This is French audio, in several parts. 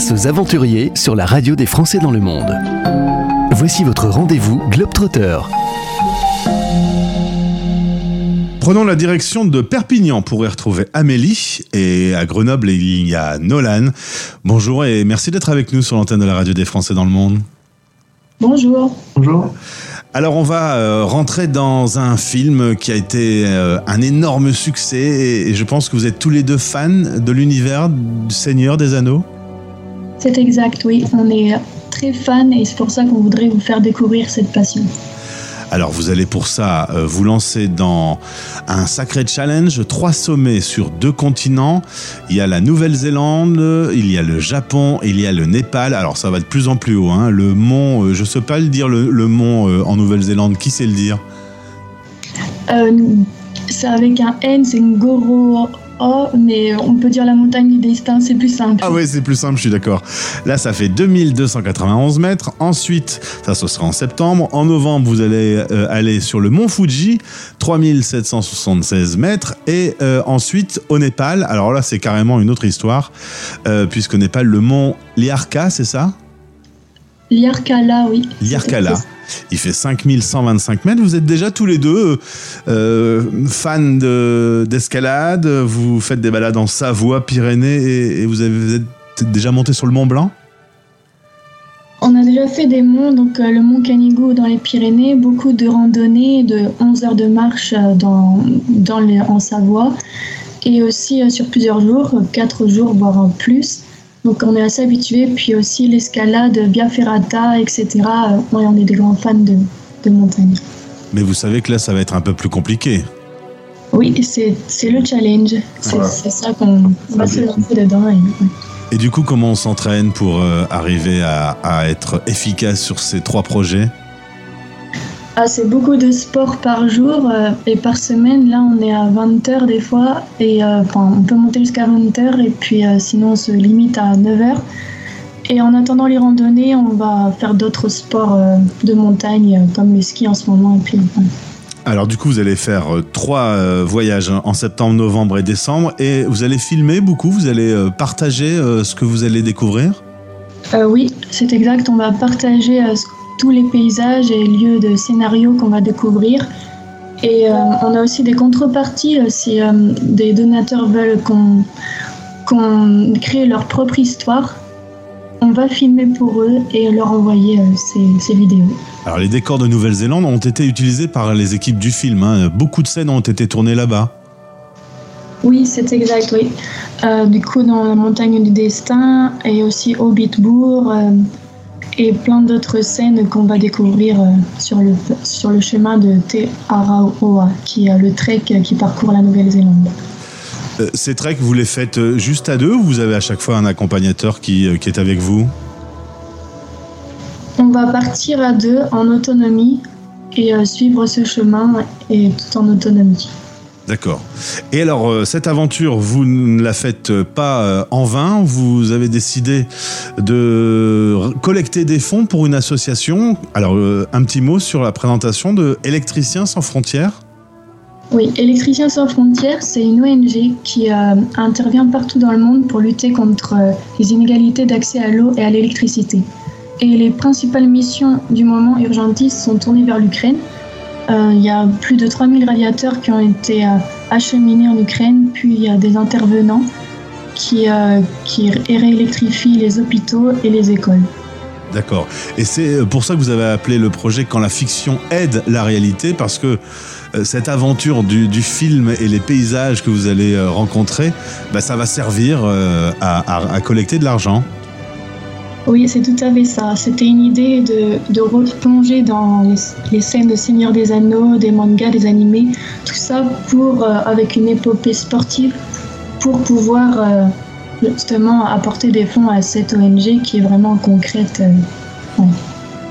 Place aux aventuriers sur la radio des Français dans le monde. Voici votre rendez-vous Globetrotter. Prenons la direction de Perpignan pour y retrouver Amélie. Et à Grenoble, il y a Nolan. Bonjour et merci d'être avec nous sur l'antenne de la radio des Français dans le monde. Bonjour. Bonjour. Alors on va euh, rentrer dans un film qui a été euh, un énorme succès et je pense que vous êtes tous les deux fans de l'univers du Seigneur des Anneaux. C'est exact, oui. On est très fans et c'est pour ça qu'on voudrait vous faire découvrir cette passion. Alors vous allez pour ça euh, vous lancer dans un sacré challenge, trois sommets sur deux continents. Il y a la Nouvelle-Zélande, il y a le Japon, il y a le Népal. Alors ça va de plus en plus haut. Hein. Le mont, euh, je sais pas le dire, le, le mont euh, en Nouvelle-Zélande, qui sait le dire? Euh, c'est avec un N, c'est Ngoro O, mais on peut dire la montagne du destin, c'est plus simple. Ah ouais, c'est plus simple, je suis d'accord. Là, ça fait 2291 mètres. Ensuite, ça, ce sera en septembre. En novembre, vous allez euh, aller sur le mont Fuji, 3776 mètres. Et euh, ensuite, au Népal, alors là, c'est carrément une autre histoire, euh, puisqu'au Népal, le mont Liarka, c'est ça? Liarkala, oui. Liarkala. Il fait 5125 mètres. Vous êtes déjà tous les deux euh, fans de- d'escalade. vous faites des balades en Savoie, Pyrénées et, et vous, avez, vous êtes déjà monté sur le Mont Blanc? On a déjà fait des monts, donc euh, le mont Canigou dans les Pyrénées, beaucoup de randonnées de 11 heures de marche euh, dans, dans les- en Savoie, et aussi euh, sur plusieurs jours, 4 jours, voire euh, plus. Donc on est assez habitué, puis aussi l'escalade, Via Ferrata, etc. Euh, ouais, on est des grands fans de, de montagne. Mais vous savez que là, ça va être un peu plus compliqué. Oui, c'est le challenge, c'est Voilà. ça qu'on on va se lancer dedans. et, ouais. Et du coup, comment on s'entraîne pour euh, arriver à, à être efficace sur ces trois projets? Ah, c'est beaucoup de sport par jour euh, et par semaine. Là, on est à 20 heures des fois et euh, enfin, on peut monter jusqu'à 20 heures et puis euh, sinon on se limite à 9 heures. Et en attendant les randonnées, on va faire d'autres sports de montagne comme le ski en ce moment. Et puis, ouais. Alors du coup, vous allez faire trois voyages hein, en septembre, novembre et décembre et vous allez filmer beaucoup, vous allez partager ce que vous allez découvrir? Euh, oui, c'est exact. On va partager euh, ce- tous les paysages et lieux de scénario qu'on va découvrir. Et euh, on a aussi des contreparties euh, si euh, des donateurs veulent qu'on qu'on crée leur propre histoire. On va filmer pour eux et leur envoyer euh, ces, ces vidéos. Alors les décors de Nouvelle-Zélande ont été utilisés par les équipes du film. hein. Beaucoup de scènes ont été tournées là-bas. Oui, c'est exact, oui. Du coup, dans la montagne du destin et aussi au Bitbourg et plein d'autres scènes qu'on va découvrir euh, sur, le, sur le chemin de Te Araoa, qui est le trek qui parcourt la Nouvelle-Zélande. Euh, ces treks, vous les faites euh, juste à deux ou vous avez à chaque fois un accompagnateur qui, qui est avec vous? On va partir à deux en autonomie et suivre ce chemin et tout en autonomie. D'accord. Et alors, euh, cette aventure, vous ne la faites pas euh, en vain. Vous avez décidé de collecter des fonds pour une association. Alors, euh, un petit mot sur la présentation de Électriciens sans frontières. Oui, Électriciens sans frontières, c'est une ONG qui intervient partout dans le monde pour lutter contre les inégalités d'accès à l'eau et à l'électricité. Et les principales missions du moment urgentistes sont tournées vers l'Ukraine. Euh, Il y a plus de 3000 radiateurs qui ont été euh, acheminés en Ukraine, puis il y a des intervenants qui, euh, qui réélectrifient les hôpitaux et les écoles. D'accord. Et c'est pour ça que vous avez appelé le projet Quand la fiction aide la réalité, parce que cette aventure du, film et les paysages que vous allez rencontrer, bah, ça va servir à collecter de l'argent. Oui, c'est tout à fait ça. C'était une idée de, replonger dans les, scènes de Seigneur des Anneaux, des mangas, des animés, tout ça pour, euh, avec une épopée sportive, pour pouvoir euh, justement apporter des fonds à cette ONG qui est vraiment concrète. euh.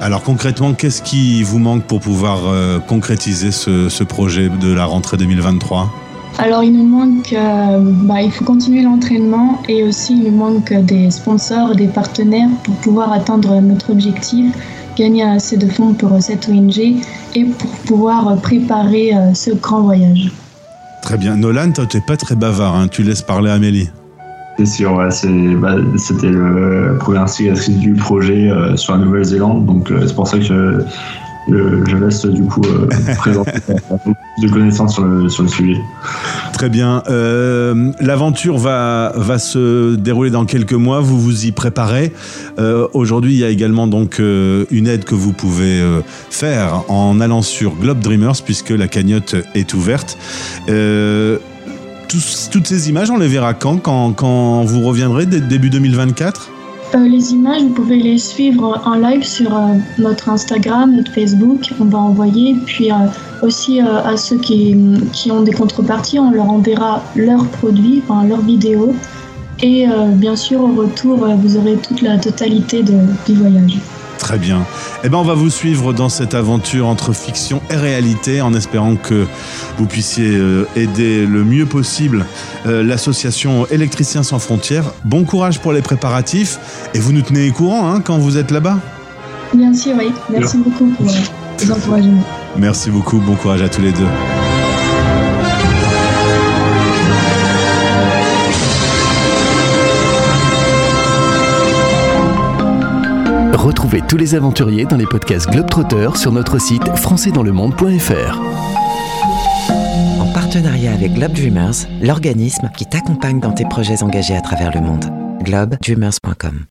Alors concrètement, qu'est-ce qui vous manque pour pouvoir concrétiser ce projet de la rentrée 2023 Alors il nous manque, euh, bah, il faut continuer l'entraînement et aussi il nous manque des sponsors, des partenaires pour pouvoir atteindre notre objectif, gagner assez de fonds pour cette ONG et pour pouvoir préparer euh, ce grand voyage. Très bien. Nolan, toi, tu n'es pas très bavard, hein. tu laisses parler Amélie. C'est sûr, ouais, bah, c'était la première instigatrice du projet sur la Nouvelle-Zélande, donc c'est pour ça que je laisse du coup euh, présenter de connaissances sur le, sur le sujet. Très bien. Euh, l'aventure va, va se dérouler dans quelques mois. Vous vous y préparez. Euh, aujourd'hui, il y a également donc une aide que vous pouvez faire en allant sur Globe Dreamers puisque la cagnotte est ouverte. toutes ces images, on les verra quand, quand, quand vous reviendrez début 2024 euh, les images, vous pouvez les suivre en live sur euh, notre Instagram, notre Facebook. On va envoyer. Puis euh, aussi à ceux qui, qui, ont des contreparties, on leur enverra leurs produits, enfin leurs vidéos. Et bien sûr, au retour, vous aurez toute la totalité de, du voyage. Très bien. Eh ben, on va vous suivre dans cette aventure entre fiction et réalité en espérant que vous puissiez euh, aider le mieux possible euh, l'association Électriciens sans frontières. Bon courage pour les préparatifs et vous nous tenez au courant hein, quand vous êtes là-bas. Bien sûr, oui. Merci beaucoup pour les encouragements. Merci beaucoup. Bon courage à tous les deux. Retrouvez tous les aventuriers dans les podcasts Globetrotter sur notre site françaisdanslemonde.fr. En partenariat avec Globe Dreamers, l'organisme qui t'accompagne dans tes projets engagés à travers le monde. globedreamers.com